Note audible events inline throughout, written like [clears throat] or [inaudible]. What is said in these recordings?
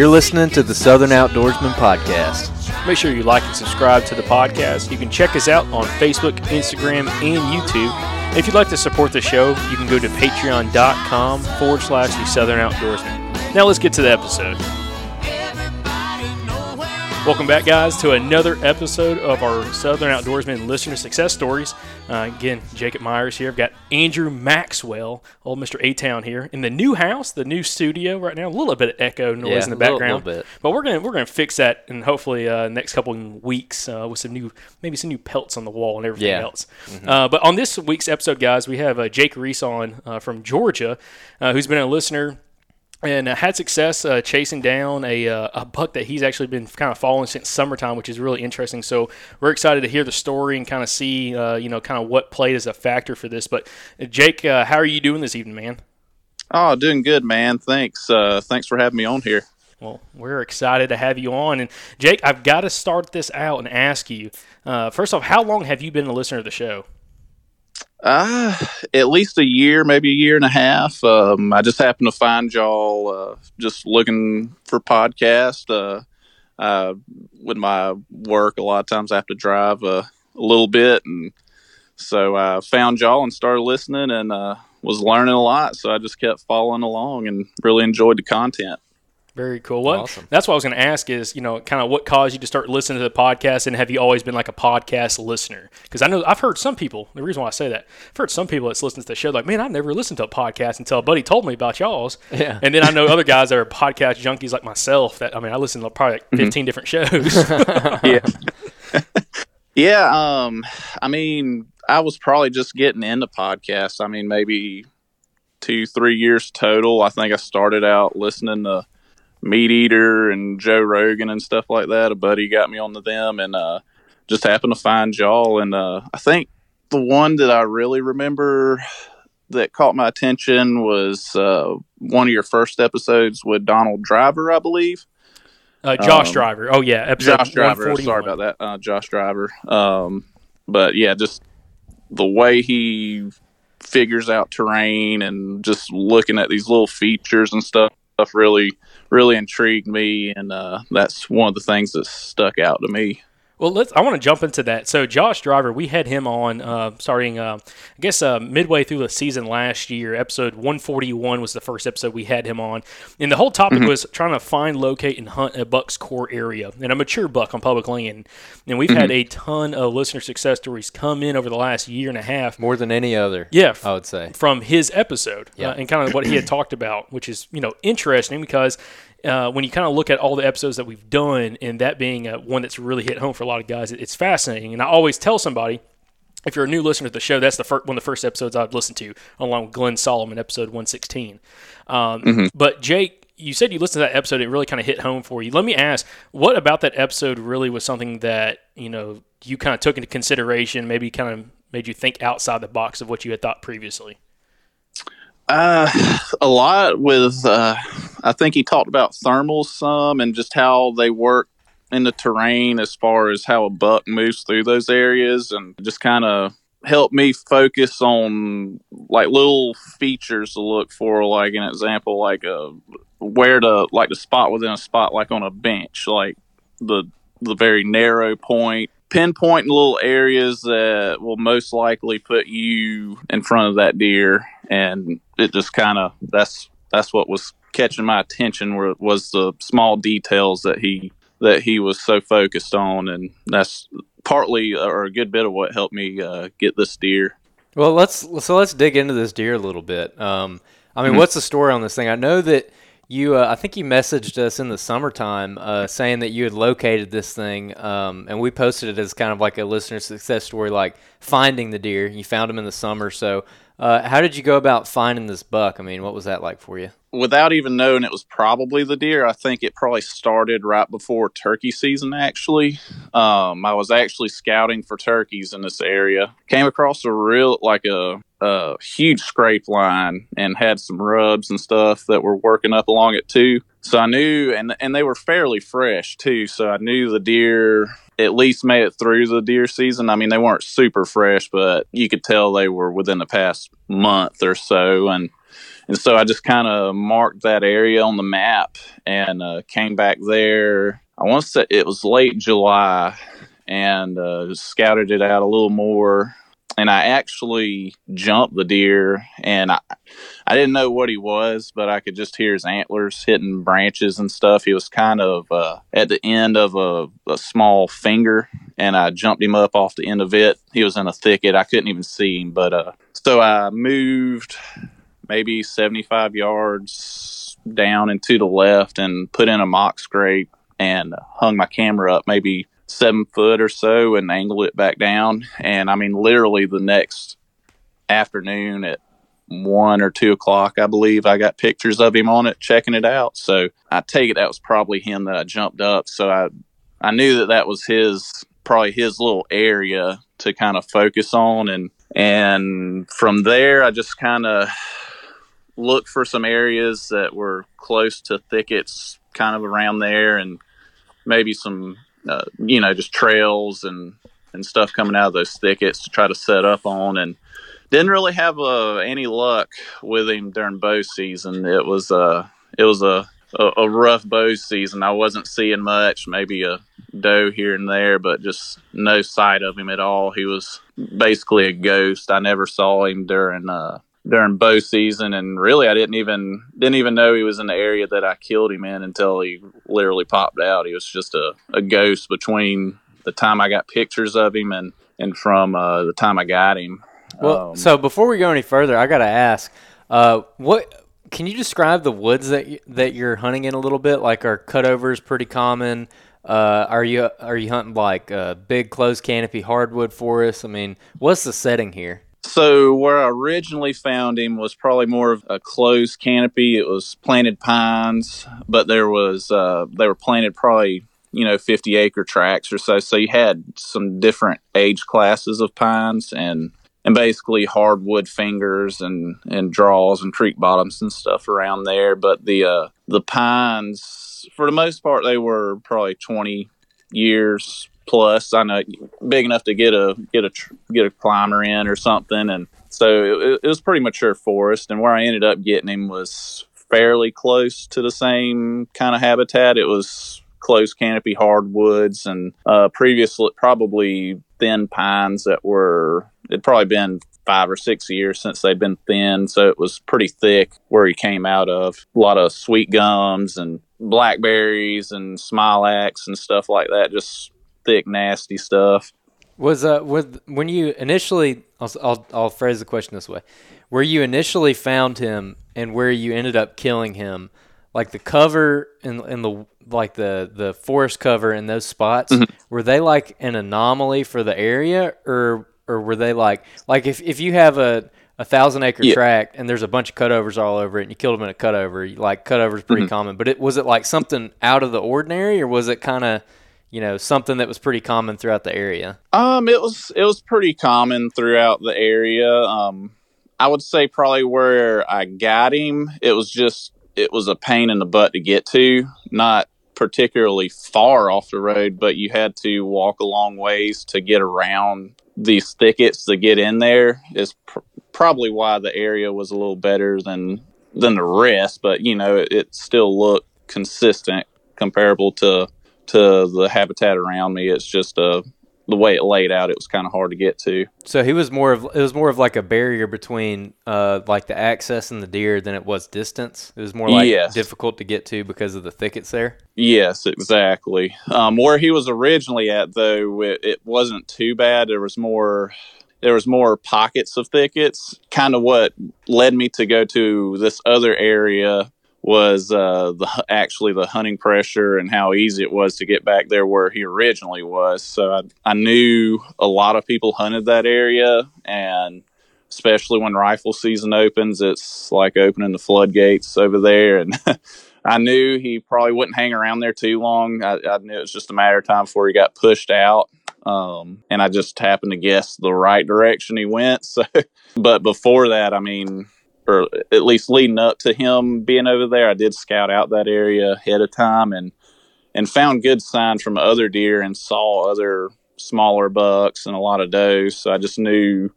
You're listening to the Southern Outdoorsman Podcast. Make sure you like and subscribe to the podcast. You can check us out on Facebook, Instagram, and YouTube. If you'd like to support the show, you can go to patreon.com forward slash the Southern Outdoorsman. Now let's get to the episode. Welcome back, guys, to another episode of our Southern Outdoorsman listener success stories. Uh, again, Jacob Myers here. I've got Andrew Maxwell, old Mr. A Town here, in the new house, the new studio right now. A little bit of echo noise Yeah, in the a little- background, little bit. but we're gonna we're gonna fix that, and hopefully uh, next couple of weeks uh, with some new maybe some new pelts on the wall and everything Yeah. Mm-hmm. else. Uh, but on this week's episode, guys, we have uh, Jake Reese on uh, from Georgia, uh, who's been a listener and uh, had success uh, chasing down a, uh, a buck that he's actually been kind of following since summertime, which is really interesting. So we're excited to hear the story and kind of see, uh, you know, kind of what played as a factor for this. But uh, Jake, uh, how are you doing this evening, man? Oh, doing good, man. Thanks. Uh, thanks for having me on here. Well, we're excited to have you on. And Jake, I've got to start this out and ask you, uh, first off, how long have you been a listener of the show? Uh, at least a year, maybe a year and a half. Um, I just happened to find y'all uh, just looking for podcast. Uh, uh, with my work, a lot of times I have to drive uh, a little bit, and so I found y'all and started listening, and uh, was learning a lot. So I just kept following along and really enjoyed the content. Very cool. Well, Awesome. that's what I was going to ask is, you know, kind of what caused you to start listening to the podcast, and have you always been like a podcast listener? Because I know I've heard some people. The reason why I say that, I've heard some people that's listened to the show like, man, I never listened to a podcast until a buddy told me about y'all's. Yeah. And then I know [laughs] other guys that are podcast junkies like myself. That I mean, I listen to probably like 15 different shows. [laughs] yeah. [laughs] yeah. Um, I mean, I was probably just getting into podcasts. I mean, maybe two, three years total. I think I started out listening to Meat Eater and Joe Rogan and stuff like that. A buddy got me onto them and uh, just happened to find y'all. And uh, I think the one that I really remember that caught my attention was uh, one of your first episodes with Donald Driver, I believe. uh, Josh Um, Driver. Oh yeah, episode Josh Driver. Sorry about that, uh, Josh Driver. Um, but yeah, just the way he figures out terrain and just looking at these little features and stuff really, really intrigued me, and uh, that's one of the things that stuck out to me. Well, let's. I want to jump into that. So, Josh Driver, we had him on uh, starting, uh, I guess, uh, midway through the season last year. Episode 141 was the first episode we had him on, and the whole topic was trying to find, locate, and hunt a buck's core area and a mature buck on public land. And we've had a ton of listener success stories come in over the last year and a half. More than any other. Yeah, I would say. from his episode Yeah. uh, and kind of what he had talked about, which is you know interesting because uh, when you kind of look at all the episodes that we've done, and that being uh, one that's really hit home for a lot of guys, it- it's fascinating. And I always tell somebody. If you're a new listener to the show, that's the one of the first episodes I'd listen to, along with Glen Solomon, episode 116. Um, But Jake, you said you listened to that episode; it really kind of hit home for you. Let me ask, what about that episode really was something that you know you kind of took into consideration, maybe kind of made you think outside the box of what you had thought previously? Uh, a lot with, uh, I think he talked about thermals some and just how they work in the terrain as far as how a buck moves through those areas and just kind of helped me focus on like little features to look for, like an example, like uh, where to, like the spot within a spot, like on a bench, like the, the very narrow point. Pinpointing little areas that will most likely put you in front of that deer and it just kind of that's that's what was catching my attention were, was the small details that he that he was so focused on and that's partly or a good bit of what helped me uh, get this deer Well, let's so let's dig into this deer a little bit. Um, I mean, what's the story on this thing? I know that you, uh, I think you messaged us in the summertime uh, saying that you had located this thing, um, and we posted it as kind of like a listener success story, like finding the deer. You found him in the summer. So, uh, how did you go about finding this buck? I mean, what was that like for you? Without even knowing it was probably the deer, I think it probably started right before turkey season. Actually, um, I was actually scouting for turkeys in this area. Came across a real like a, a huge scrape line and had some rubs and stuff that were working up along it too. So I knew, and and they were fairly fresh too. So I knew the deer at least made it through the deer season. I mean, they weren't super fresh, but you could tell they were within the past month or so, and and so I just kind of marked that area on the map and uh, came back there. I want to say it was late July and uh, scouted it out a little more. And I actually jumped the deer, and I, I didn't know what he was, but I could just hear his antlers hitting branches and stuff. He was kind of uh, at the end of a, a small finger, and I jumped him up off the end of it. He was in a thicket. I couldn't even see him, but uh, so I moved maybe 75 yards down and to the left and put in a mock scrape and hung my camera up maybe seven foot or so and angled it back down. And I mean, literally the next afternoon at one or two o'clock, I believe, I got pictures of him on it, checking it out. So I take it that was probably him that I jumped up. So I, I knew that that was his, probably his little area to kind of focus on. And, and from there, I just kind of looked for some areas that were close to thickets kind of around there and maybe some uh, you know just trails and and stuff coming out of those thickets to try to set up on. And didn't really have uh, any luck with him during bow season. It was uh it was a, a a rough bow season. I wasn't seeing much maybe a doe here and there but just no sight of him at all. He was basically a ghost. I never saw him during uh during bow season, and really I didn't even didn't even know he was in the area that I killed him in until he literally popped out. He was just a, a ghost between the time I got pictures of him and and from uh, the time I got him. Well, Um, so before we go any further, I gotta ask, uh, what can you describe the woods that you, that you're hunting in a little bit? Like, are cutovers pretty common? Uh, are you are you hunting like uh, big closed canopy hardwood forests? I mean, what's the setting here? So where I originally found him was probably more of a closed canopy. It was planted pines, but there was uh, they were planted probably you know 50 acre tracts or so. So you had some different age classes of pines and and basically hardwood fingers and and draws and creek bottoms and stuff around there. But the uh, the pines for the most part they were probably 20 years plus. I know big enough to get a get a get a climber in or something, and so it, it was pretty mature forest. And where I ended up getting him was fairly close to the same kind of habitat. It was close canopy hardwoods and uh, previously probably thin pines that were it'd probably been five or six years since they'd been thin, so it was pretty thick where he came out of. A lot of sweet gums and blackberries and smilax and stuff like that. Just thick, nasty stuff. Was uh with when you initially I'll, I'll I'll phrase the question this way, where you initially found him and where you ended up killing him, like the cover and and the like the the forest cover in those spots, were they like an anomaly for the area or or were they like like if if you have a a thousand acre Yeah. tract and there's a bunch of cutovers all over it and you killed them in a cutover, you- like cutovers pretty common, but it was it like something out of the ordinary or was it kind of you know something that was pretty common throughout the area? Um, it was it was pretty common throughout the area. Um, I would say probably where I got him, it was just it was a pain in the butt to get to. Not particularly far off the road, but you had to walk a long ways to get around these thickets to get in there. Is pr- probably why the area was a little better than than the rest. But you know, it, it still looked consistent, comparable to to the habitat around me. It's just uh, the way it laid out. It was kind of hard to get to. So he was more of it was more of like a barrier between uh like the access and the deer than it was distance. It was more like Yes. difficult to get to because of the thickets there. Yes, exactly. Um, where he was originally at, though, it, it wasn't too bad. There was more. There was more pockets of thickets. Kind of what led me to go to this other area was uh, the actually the hunting pressure and how easy it was to get back there where he originally was. So I, I knew a lot of people hunted that area, and especially when rifle season opens, it's like opening the floodgates over there. And [laughs] I knew he probably wouldn't hang around there too long. I, I knew it was just a matter of time before he got pushed out. Um, and I just happened to guess the right direction he went. [laughs] So, but before that, I mean, or at least leading up to him being over there, I did scout out that area ahead of time and and found good signs from other deer and saw other smaller bucks and a lot of does. So I just knew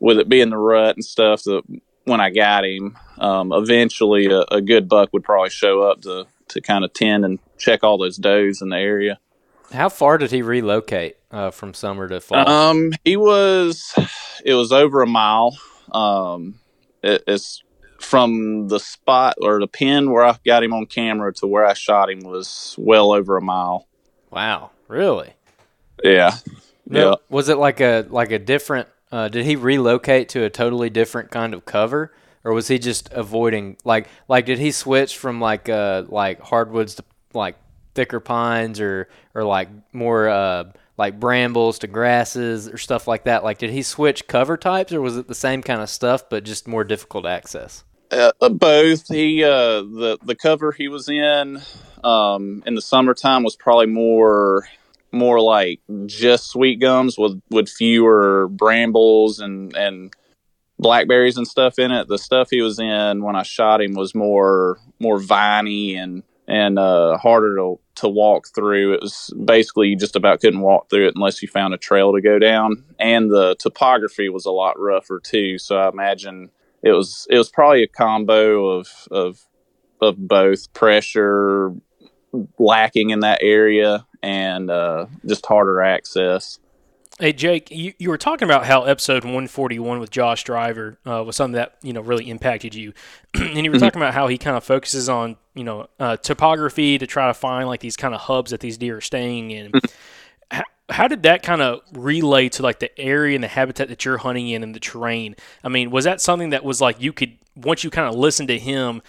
with it being the rut and stuff that when I got him, um, eventually a, a good buck would probably show up to to kind of tend and check all those does in the area. How far did he relocate uh, from summer to fall? Um, he was, it was over a mile. Um, it, it's from the spot or the pin where I got him on camera to where I shot him was well over a mile. wow, really? Yeah. Yeah. Was it like a like a different? Uh, did he relocate to a totally different kind of cover, or was he just avoiding like like did he switch from like uh like hardwoods to like thicker pines or or like more uh like brambles to grasses or stuff like that? Like did he switch cover types, or was it the same kind of stuff but just more difficult access? Uh, uh, both. He uh, the the cover he was in um, in the summertime was probably more more like just sweet gums with with fewer brambles and and blackberries and stuff in it. The stuff he was in when I shot him was more more viney and and uh, harder to to walk through. It was basically you just about couldn't walk through it unless you found a trail to go down. And the topography was a lot rougher too. So I imagine it was it was probably a combo of of of both pressure lacking in that area and uh, just harder access. Hey Jake, you, you were talking about how episode 141 with Josh Driver uh, was something that you know really impacted you, [clears throat] and you were talking about how he kind of focuses on you know uh, topography to try to find like these kind of hubs that these deer are staying in. how, how did that kind of relay to like the area and the habitat that you're hunting in and the terrain? I mean, was that something that was like you could once you kind of listen to him?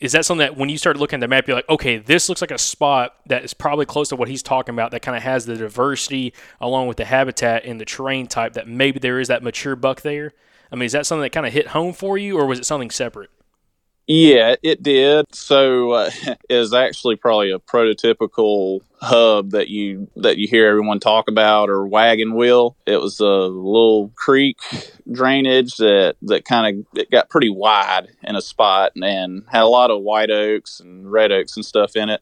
Is that something that when you started looking at the map, you're like, okay, this looks like a spot that is probably close to what he's talking about that kind of has the diversity along with the habitat and the terrain type that maybe there is that mature buck there? I mean, is that something that kind of hit home for you or was it something separate? Yeah, it did. So uh, [laughs] was actually probably a prototypical hub that you that you hear everyone talk about or wagon wheel. It was a little creek drainage that that kind of it got pretty wide in a spot and had a lot of white oaks and red oaks and stuff in it.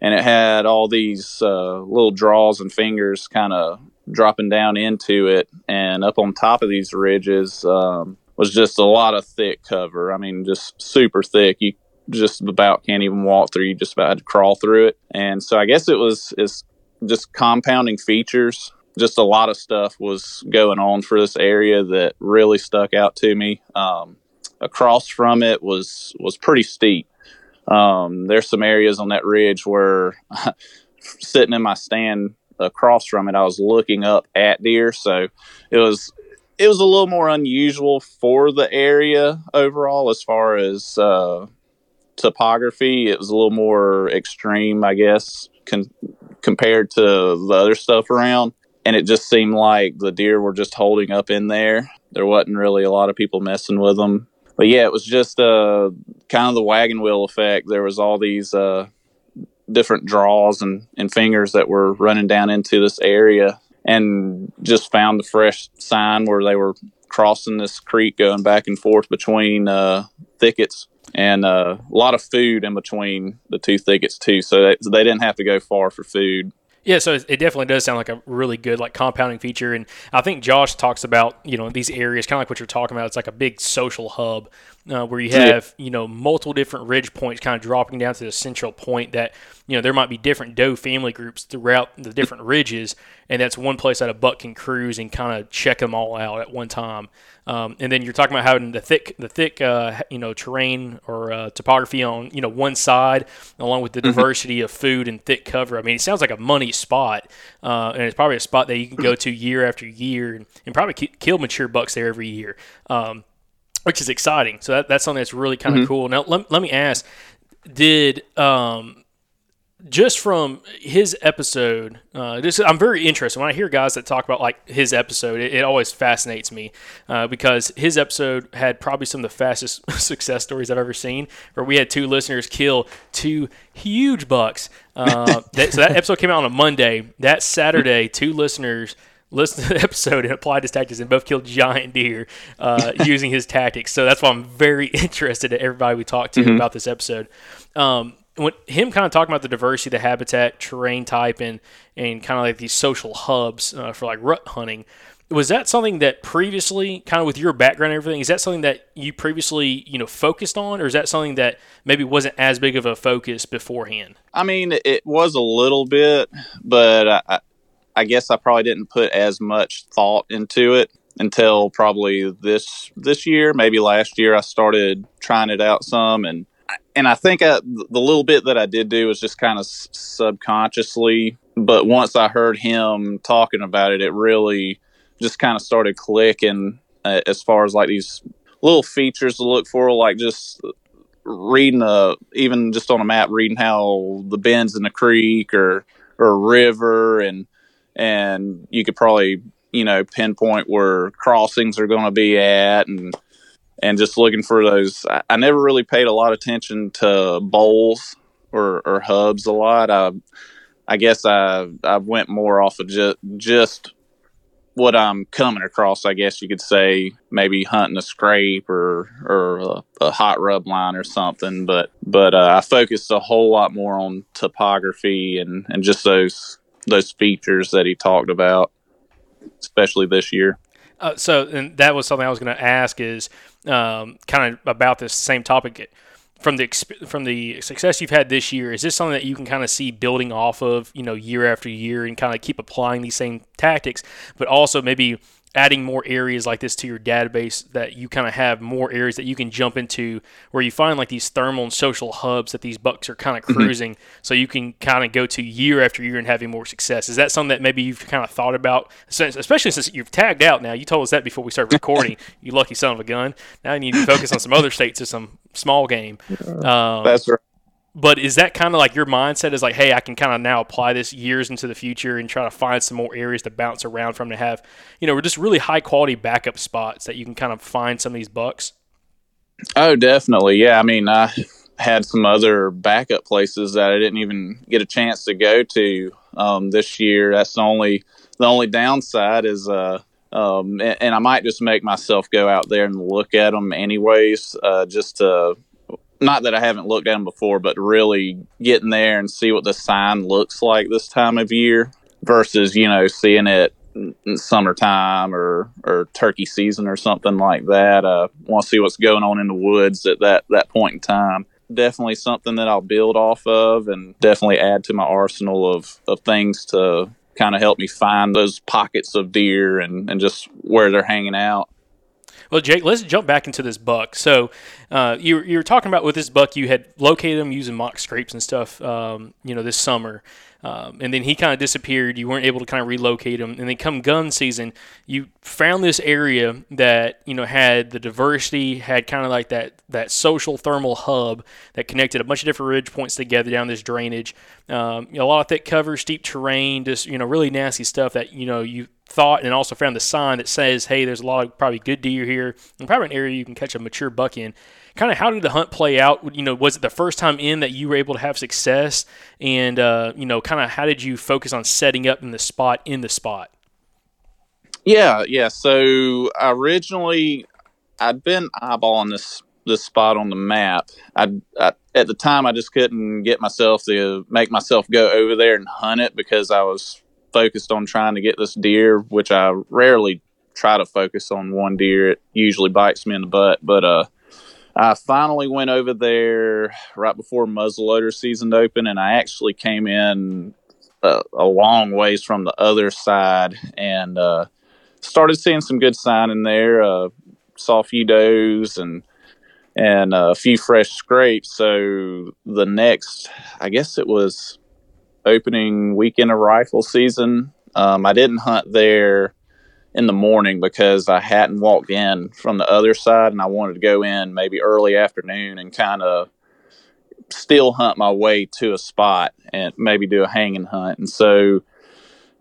And it had all these uh, little draws and fingers kind of dropping down into it, and up on top of these ridges. Um, was just a lot of thick cover. I mean, just super thick. You just about can't even walk through. You just about had to crawl through it. And so I guess it was is just compounding features. Just a lot of stuff was going on for this area that really stuck out to me. Um, across from it was was pretty steep. Um, there's some areas on that ridge where [laughs] sitting in my stand across from it, I was looking up at deer. So it was it was a little more unusual for the area overall as far as uh, topography. It was a little more extreme, I guess, con- compared to the other stuff around. And it just seemed like the deer were just holding up in there. There wasn't really a lot of people messing with them. But yeah, it was just uh, kind of the wagon wheel effect. There was all these uh, different draws and, and fingers that were running down into this area and just found the fresh sign where they were crossing this creek going back and forth between uh, thickets and uh, a lot of food in between the two thickets too. So they, they didn't have to go far for food. Yeah, so it definitely does sound like a really good like compounding feature, and I think Josh talks about you know these areas kind of like what you're talking about. It's like a big social hub uh, where you have you know multiple different ridge points kind of dropping down to the central point that you know there might be different doe family groups throughout the different [laughs] ridges, and that's one place that a buck can cruise and kind of check them all out at one time. Um, and then you're talking about having the thick, the thick, uh, you know, terrain or uh, topography on you know one side, along with the diversity of food and thick cover. I mean, it sounds like a money spot, uh, and it's probably a spot that you can go to year after year and, and probably ki- kill mature bucks there every year. Um, which is exciting. So that, that's something that's really kind of cool. Now, let, let me ask: Did um, just from his episode, uh, this I'm very interested when I hear guys that talk about like his episode. It, it always fascinates me uh, because his episode had probably some of the fastest [laughs] success stories I've ever seen. Where we had two listeners kill two huge bucks. Uh, [laughs] that, so that episode came out on a Monday. That Saturday, two listeners listened to the [laughs] episode and applied his tactics and both killed giant deer uh, using his tactics. So that's why I'm very interested in everybody we talked to about this episode. Um, when him kind of talking about the diversity, the habitat, terrain type, and and kind of like these social hubs uh, for like rut hunting. Was that something that previously, kind of with your background and everything, is that something that you previously, you know, focused on, or is that something that maybe wasn't as big of a focus beforehand? I mean, it was a little bit, but I, I guess I probably didn't put as much thought into it until probably this this year, maybe last year. I started trying it out some, and and I think I, the little bit that I did do was just kind of subconsciously. But once I heard him talking about it, it really just kind of started clicking uh, as far as like these little features to look for, like just reading a even just on a map, reading how the bends in a creek or or a river, and and you could probably you know pinpoint where crossings are going to be at, and and just looking for those. I, I never really paid a lot of attention to bowls or, or hubs a lot. I I guess I I went more off of just just what I'm coming across. I guess you could say maybe hunting a scrape or or a, a hot rub line or something. But but uh, I focused a whole lot more on topography and and just those those features that he talked about, especially this year. Uh, so, and that was something I was going to ask is um, kind of about this same topic. from the from the success you've had this year, is this something that you can kind of see building off of, you know, year after year, and kind of keep applying these same tactics, but also maybe adding more areas like this to your database that you kind of have more areas that you can jump into where you find like these thermal and social hubs that these bucks are kind of cruising. So you can kind of go to year after year and having more success. Is that something that maybe you've kind of thought about? Since, especially since you've tagged out now. You told us that before we started [laughs] recording you lucky son of a gun. Now you need to focus on some other states or some small game. Um, That's right. But is that kind of like your mindset is like, hey, I can kind of now apply this years into the future and try to find some more areas to bounce around from to have, you know, just really high quality backup spots that you can kind of find some of these bucks? Oh, definitely. Yeah. I mean, I had some other backup places that I didn't even get a chance to go to um, this year. That's the only the only downside is, uh, um, and, and I might just make myself go out there and look at them anyways, uh, just to not that I haven't looked at them before, but really getting there and see what the sign looks like this time of year versus you know seeing it summertime or or turkey season or something like that. Uh, want to see what's going on in the woods at that that point in time. Definitely something that I'll build off of, and definitely add to my arsenal of of things to kind of help me find those pockets of deer and and just where they're hanging out. Well, Jake, let's jump back into this buck. So, uh, you, you were talking about with this buck, you had located him using mock scrapes and stuff, um, you know, this summer. Um, and then he kind of disappeared. You weren't able to kind of relocate him. And then come gun season, you found this area that you know had the diversity, had kind of like that that social thermal hub that connected a bunch of different ridge points together down this drainage. Um, you know, a lot of thick cover, steep terrain, just you know really nasty stuff that you know you thought and also found the sign that says, hey, there's a lot of probably good deer here and probably an area you can catch a mature buck in. Kind of how did the hunt play out? You know, was it the first time in that you were able to have success? And, uh, you know, kind of how did you focus on setting up in the spot in the spot? Yeah, yeah. So originally, I'd been eyeballing this this spot on the map. I, I at the time I just couldn't get myself to make myself go over there and hunt it because I was focused on trying to get this deer, which I rarely try to focus on one deer. It usually bites me in the butt. But uh, I finally went over there right before muzzleloader season opened, and I actually came in a, a long ways from the other side and uh, started seeing some good sign in there. Uh, saw a few does and and uh, a few fresh scrapes. So the next, I guess it was opening weekend of rifle season. Um, I didn't hunt there in the morning because I hadn't walked in from the other side, and I wanted to go in maybe early afternoon and kind of still hunt my way to a spot and maybe do a hanging hunt. And so,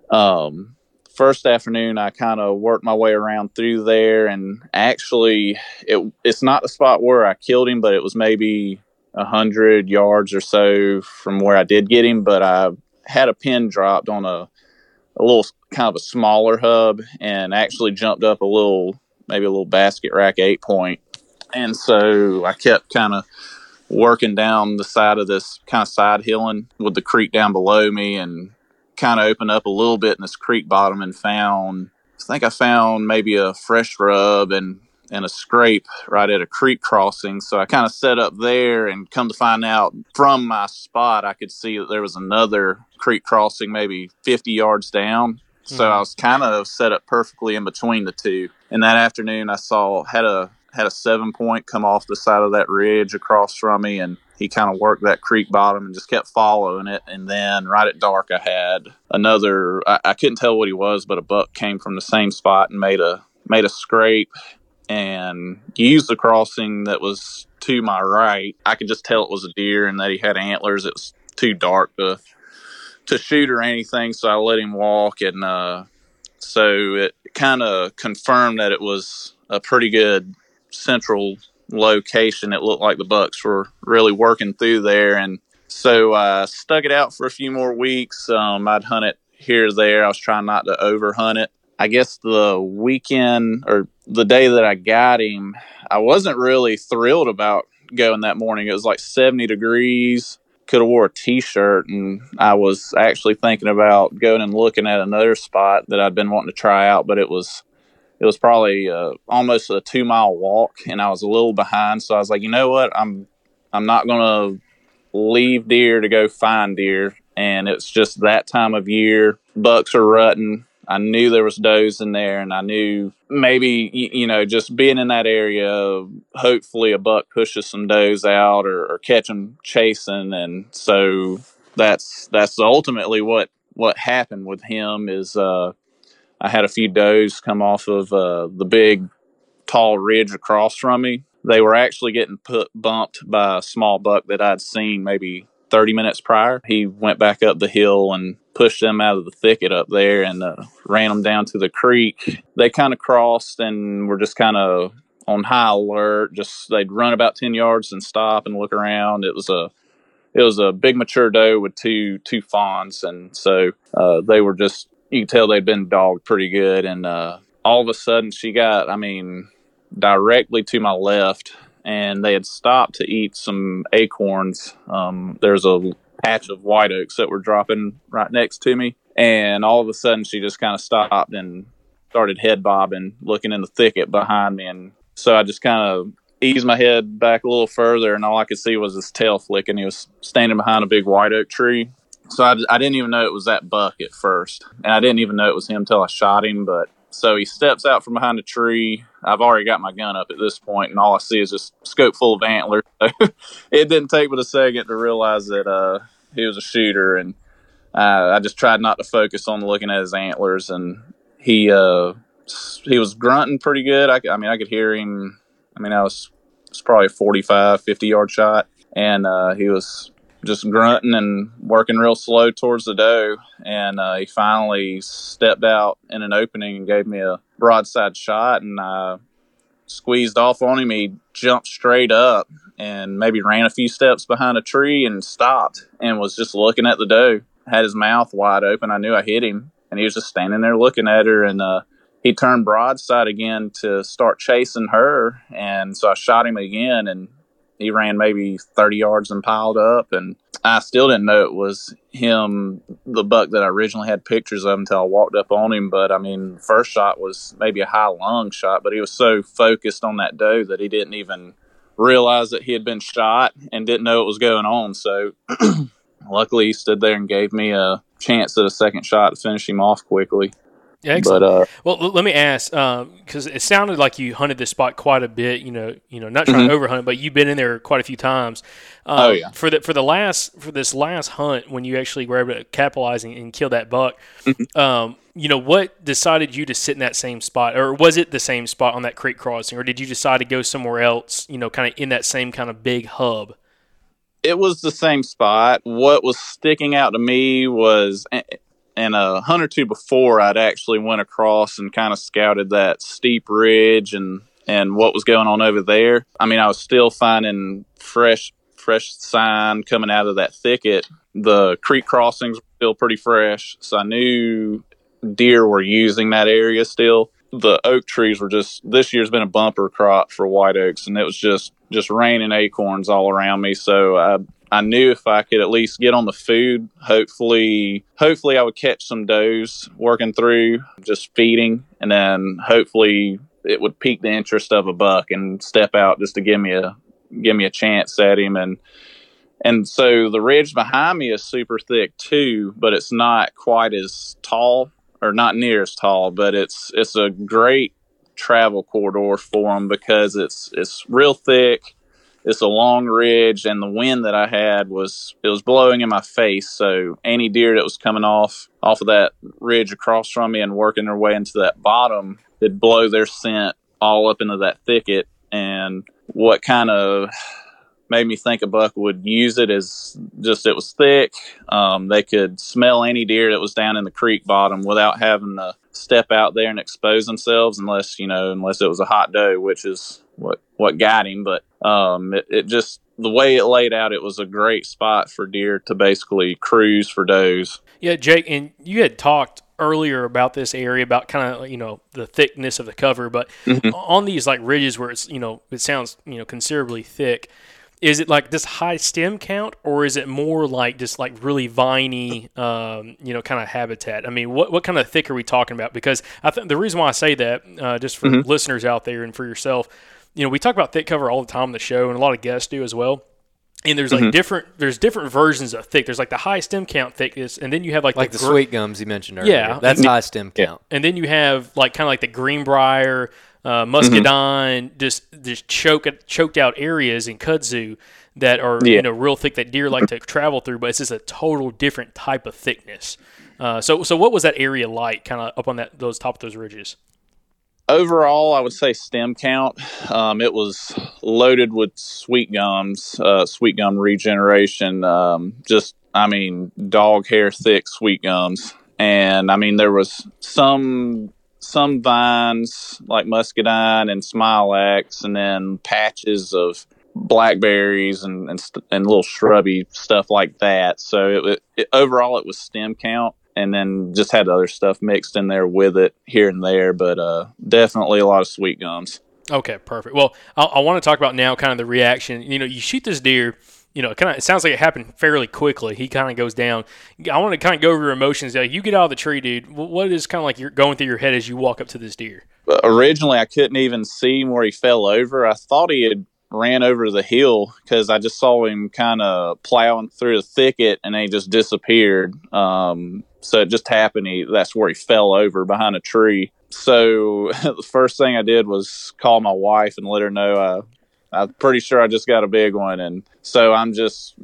um, first afternoon, I kind of worked my way around through there, and actually, it it's not the spot where I killed him, but it was maybe a hundred yards or so from where I did get him. But I had a pin dropped on a a little kind of a smaller hub, and actually jumped up a little, maybe a little basket rack eight point, and so I kept kind of working down the side of this kind of side hilling with the creek down below me and kind of opened up a little bit in this creek bottom and found I think I found maybe a fresh rub and and a scrape right at a creek crossing. So I kind of set up there and come to find out from my spot I could see that there was another creek crossing maybe 50 yards down. So I was kind of set up perfectly in between the two. And that afternoon I saw had a had a seven point come off the side of that ridge across from me and he kind of worked that creek bottom and just kept following it. And then right at dark, I had another. I, I couldn't tell what he was, but a buck came from the same spot and made a made a scrape and used the crossing that was to my right. I could just tell it was a deer and that he had antlers. It was too dark to to shoot or anything, so I let him walk, and uh, so it kind of confirmed that it was a pretty good central location. It looked like the Bucks were really working through there, and so I stuck it out for a few more weeks. Um, I'd hunt it here or there. I was trying not to over hunt it. I guess the weekend or the day that I got him, I wasn't really thrilled about going that morning. It was like 70 degrees. Could have wore a t-shirt, and I was actually thinking about going and looking at another spot that I'd been wanting to try out, but it was it was probably uh, almost a two mile walk, and I was a little behind. So I was like, you know what, I'm I'm not gonna leave deer to go find deer. And it's just that time of year. Bucks are rutting. I knew there was does in there, and I knew maybe you know just being in that area, hopefully a buck pushes some does out or, or catch them chasing, and so that's that's ultimately what what happened with him is uh, I had a few does come off of uh, the big tall ridge across from me. They were actually getting put bumped by a small buck that I'd seen maybe 30 minutes prior. He went back up the hill and pushed them out of the thicket up there and uh, ran them down to the creek. They kind of crossed and were just kind of on high alert. Just they'd run about 10 yards and stop and look around. It was a it was a big mature doe with two two fawns, and so uh, they were just you could tell they'd been dogged pretty good. And uh, all of a sudden, she got I mean directly to my left, and they had stopped to eat some acorns. Um, there's a patch of white oaks that were dropping right next to me, and all of a sudden, she just kind of stopped and started head bobbing, looking in the thicket behind me, and so I just kind of eased my head back a little further, and all I could see was his tail flicking. He was standing behind a big white oak tree. So I, I didn't even know it was that buck at first, and I didn't even know it was him till I shot him. But so he steps out from behind a tree. I've already got my gun up at this point, and all I see is just scope full of antlers. [laughs] it didn't take but a second to realize that uh, he was a shooter, and uh, I just tried not to focus on looking at his antlers. And he uh, he was grunting pretty good. I, I mean, I could hear him. I mean, I was it's probably a 45, 50 yard shot, and uh, he was just grunting and working real slow towards the doe. And uh, he finally stepped out in an opening and gave me a broadside shot, and I squeezed off on him. He jumped straight up and maybe ran a few steps behind a tree and stopped and was just looking at the doe. Had his mouth wide open. I knew I hit him, and he was just standing there looking at her. And uh, he turned broadside again to start chasing her, and so I shot him again, and he ran maybe 30 yards and piled up and i still didn't know it was him the buck that i originally had pictures of until i walked up on him but i mean first shot was maybe a high lung shot but he was so focused on that doe that he didn't even realize that he had been shot and didn't know what was going on. So [clears throat] luckily he stood there and gave me a chance at a second shot to finish him off quickly excellent. but uh Well, l- let me ask, because it sounded like you hunted this spot quite a bit. You know, you know, not trying to overhunt, but you've been in there quite a few times. Um, Oh, yeah. For the for the last for this last hunt, when you actually were able to capitalize and, and kill that buck, um, you know, what decided you to sit in that same spot, or was it the same spot on that creek crossing, or did you decide to go somewhere else? You know, kind of in that same kind of big hub. it was the same spot. What was sticking out to me was, and a hunt or two before, I'd actually went across and kind of scouted that steep ridge and and what was going on over there. I mean, I was still finding fresh fresh sign coming out of that thicket. The creek crossings were still pretty fresh, so I knew deer were using that area still. The oak trees were just this year's been a bumper crop for white oaks, and it was just just raining acorns all around me. So I I knew if I could at least get on the food, hopefully hopefully I would catch some does working through just feeding, and then hopefully it would pique the interest of a buck and step out just to give me a give me a chance at him and and so the ridge behind me is super thick too, but it's not quite as tall or not near as tall, but it's it's a great travel corridor for them because it's it's real thick. It's a long ridge, and the wind that I had was it was blowing in my face. So any deer that was coming off off of that ridge across from me and working their way into that bottom, it'd blow their scent all up into that thicket. And what kind of made me think a buck would use it is just it was thick. Um, they could smell any deer that was down in the creek bottom without having to step out there and expose themselves, unless you know, unless it was a hot doe, which is what what got him. But um, it, it just the way it laid out, it was a great spot for deer to basically cruise for does. Yeah, Jake, and you had talked earlier about this area about kind of you know the thickness of the cover, but on these like ridges where it's you know it sounds you know considerably thick. Is it like this high stem count, or is it more like just like really viney, um, you know, kind of habitat? I mean, what what kind of thick are we talking about? Because I think the reason why I say that, uh, just for listeners out there and for yourself, you know, we talk about thick cover all the time on the show, and a lot of guests do as well. And there's like different there's different versions of thick. There's like the high stem count thickness, and then you have like Like the gr- sweet gums you mentioned earlier. Yeah. That's high stem count. and then you have like kind of like the greenbrier, uh, muscadine, just just choke choked out areas in kudzu that are you know real thick that deer like to travel through, but it's just a total different type of thickness. Uh, so so what was that area like, kind of up on that those top of those ridges? overall, I would say stem count. Um, it was loaded with sweet gums, uh, sweet gum regeneration. Um, just, I mean, dog hair thick sweet gums, and I mean there was some some vines like muscadine and smilax, and then patches of blackberries and and, and little shrubby stuff like that. So it, it overall it was stem count and then just had other stuff mixed in there with it here and there, but uh, definitely a lot of sweet gums. Okay, perfect. Well, I, I want to talk about now kind of the reaction. You know, you shoot this deer. You know, kind of. It sounds like it happened fairly quickly. He kind of goes down. I want to kind of go over your emotions. Like, you get out of the tree, dude. What is kind of like you're going through your head as you walk up to this deer? Originally, I couldn't even see him where he fell over. I thought he had ran over the hill because I just saw him kind of plowing through the thicket and he just disappeared. Um, so it just happened. He, that's where he fell over behind a tree. So [laughs] the first thing I did was call my wife and let her know uh, I'm pretty sure I just got a big one. And so I'm just,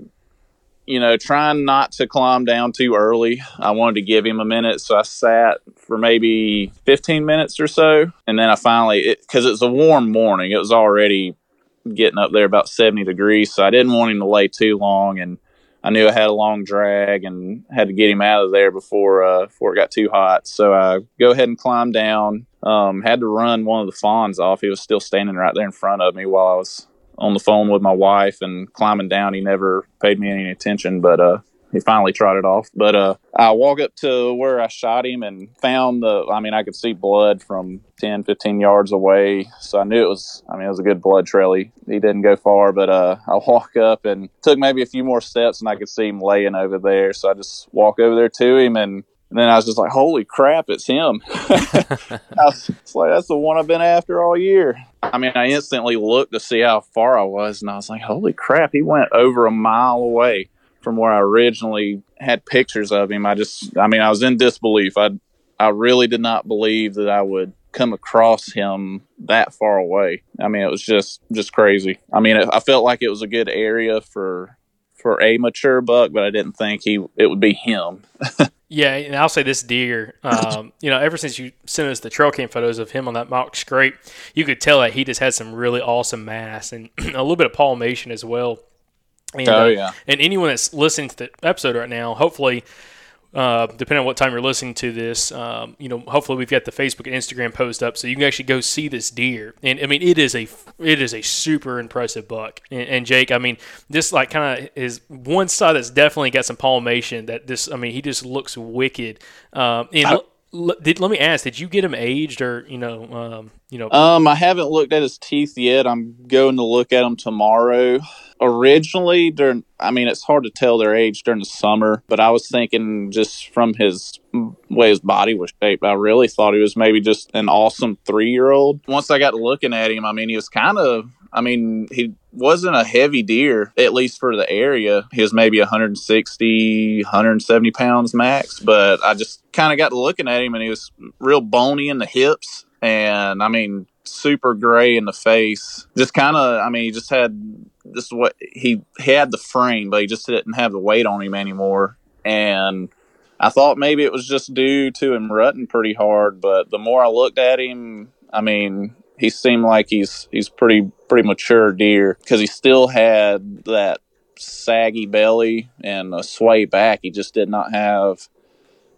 you know, trying not to climb down too early. I wanted to give him a minute. So I sat for maybe 15 minutes or so. And then I finally, because it's a warm morning, it was already getting up there about 70 degrees. So I didn't want him to lay too long. And I knew I had a long drag and had to get him out of there before uh, before it got too hot. So I go ahead and climb down. Um, had to run one of the fawns off. He was still standing right there in front of me while I was on the phone with my wife and climbing down. He never paid me any attention, but uh, he finally trotted off. But uh, I walk up to where I shot him and found the. I mean, I could see blood from 10, 15 yards away, so I knew it was. I mean, it was a good blood trail. He, he didn't go far, but uh, I [laughs] walk up and took maybe a few more steps, and I could see him laying over there. So I just walk over there to him and. And then I was just like, "Holy crap, it's him!" [laughs] I was it's like, "That's the one I've been after all year." I mean, I instantly looked to see how far I was, and I was like, "Holy crap, he went over a mile away from where I originally had pictures of him." I just, I mean, I was in disbelief. I, I really did not believe that I would come across him that far away. I mean, it was just, just crazy. I mean, I felt like it was a good area for for a mature buck, but I didn't think he it would be him. [laughs] Yeah, and I'll say this deer, [laughs] um, you know, ever since you sent us the trail cam photos of him on that mock scrape, you could tell that he just had some really awesome mass and [clears throat] a little bit of palmation as well. And, Oh, uh, yeah. And anyone that's listening to the episode right now, hopefully, uh, depending on what time you're listening to this, um, you know, hopefully we've got the Facebook and Instagram post up so you can actually go see this deer. And I mean, it is a it is a super impressive buck. And, and Jake, I mean, this like kind of is one side that's definitely got some palmation. That this, I mean, he just looks wicked. Um, and l- did, let me ask, did you get him aged or you know, um, you know? Um, I haven't looked at his teeth yet. I'm going to look at them tomorrow. Originally, during, I mean, it's hard to tell their age during the summer, but I was thinking just from his way his body was shaped, I really thought he was maybe just an awesome three year old. Once I got looking at him, I mean, he was kind of, I mean, he wasn't a heavy deer, at least for the area. He was maybe 160, 170 pounds max, but I just kind of got to looking at him and he was real bony in the hips. And I mean, super gray in the face. Just kind of, I mean, he just had this what he, he had the frame, but he just didn't have the weight on him anymore. And I thought maybe it was just due to him rutting pretty hard, but the more I looked at him, I mean, he seemed like he's he's pretty pretty mature deer because he still had that saggy belly and a sway back. He just did not have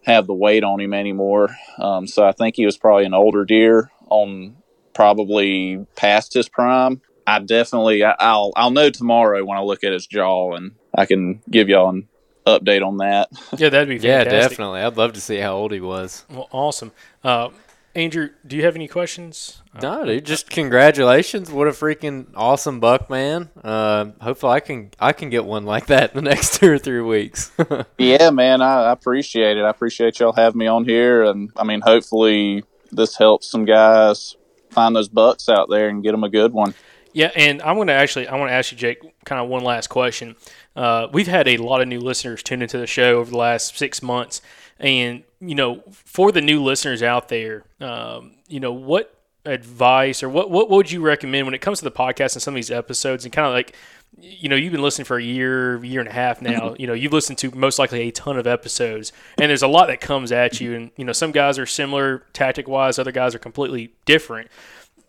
have the weight on him anymore. Um, so I think he was probably an older deer on probably past his prime. I definitely I, I'll I'll know tomorrow when I look at his jaw and I can give y'all an update on that. yeah, that'd be Yeah, definitely. I'd love to see how old he was. Well, awesome. Uh, Andrew, do you have any questions? No, dude, just congratulations! What a freaking awesome buck, man. Uh, hopefully, I can I can get one like that in the [laughs] next two or three weeks. [laughs] Yeah, man, I, I appreciate it. I appreciate y'all having me on here, and I mean, hopefully, this helps some guys find those bucks out there and get them a good one. Yeah, and I'm going to actually I want to ask you, Jake, kind of one last question. Uh, we've had a lot of new listeners tune into the show over the last six months, and you know, for the new listeners out there, um, you know, what advice or what what would you recommend when it comes to the podcast and some of these episodes, and kind of like, you know, you've been listening for a year, year and a half now. You know, you've listened to most likely a ton of episodes, and there's a lot that comes at you, and you know, some guys are similar tactic wise, other guys are completely different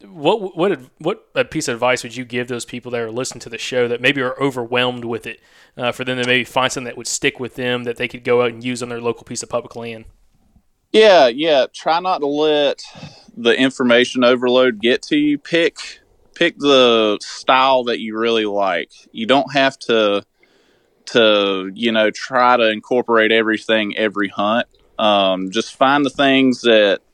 what what what a piece of advice would you give those people that are listening to the show that maybe are overwhelmed with it uh, for them to maybe find something that would stick with them that they could go out and use on their local piece of public land Yeah, yeah. Try not to let the information overload get to you. Pick pick the style that you really like. You don't have to to you know try to incorporate everything every hunt. Um, just find the things that that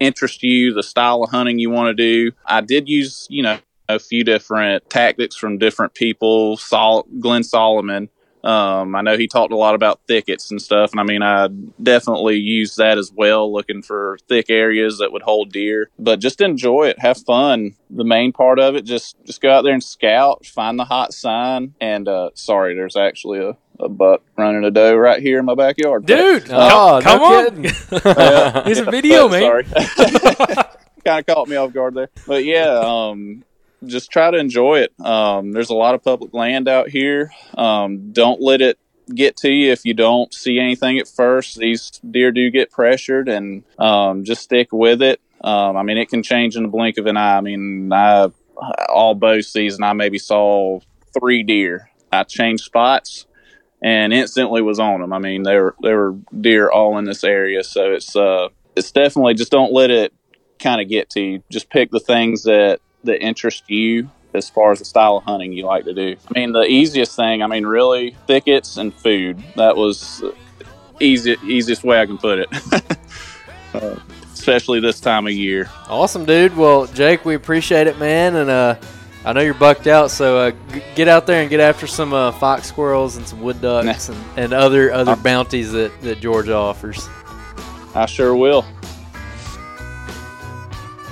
interest you, the style of hunting you want to do. I did use you know a few different tactics from different people. Sol- Glen Solomon. Um, I know he talked a lot about thickets and stuff, and I mean, I definitely use that as well, looking for thick areas that would hold deer. But just enjoy it, have fun. The main part of it, just just go out there and scout, find the hot sign. And uh, sorry, there's actually a, a buck running a doe right here in my backyard, dude Oh, come, no come on it's [laughs] a video [laughs] man [laughs] Sorry, kind of caught me off guard there. But yeah, um, just try to enjoy it. Um, there's a lot of public land out here. Um, don't let it get to you if you don't see anything at first. These deer do get pressured, and um, just stick with it. Um, I mean, it can change in the blink of an eye. I mean, I all bow season, I maybe saw three deer. I changed spots and instantly was on them. I mean, they were were deer all in this area, so it's uh it's definitely just don't let it kind of get to you. Just pick the things that that interest you as far as the style of hunting you like to do. I mean, the easiest thing, I mean, really thickets and food. That was easy easiest way I can put it. [laughs] uh, especially this time of year. Awesome, dude. Well, Jake, we appreciate it, man. And uh, I know you're bucked out, so uh, g- get out there and get after some uh, fox squirrels and some wood ducks and, and other other bounties that, that Georgia offers. I sure will.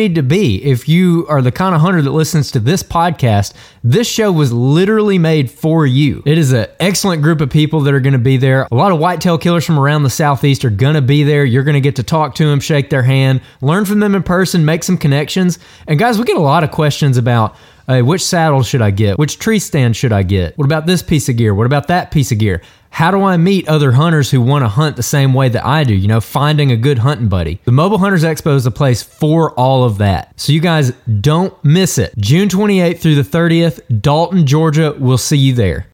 need to be if you are the kind of hunter that listens to this podcast. This show was literally made for you. It is an excellent group of people that are going to be there. A lot of whitetail killers from around the southeast are going to be there. You're going to get to talk to them, shake their hand, learn from them in person, make some connections. And guys, we get a lot of questions about Hey, which saddle should I get? Which tree stand should I get? What about this piece of gear? What about that piece of gear? How do I meet other hunters who want to hunt the same way that I do? You know, finding a good hunting buddy. The Mobile Hunters Expo is a place for all of that. So you guys don't miss it. June 28th through the 30th, Dalton, Georgia. We'll see you there.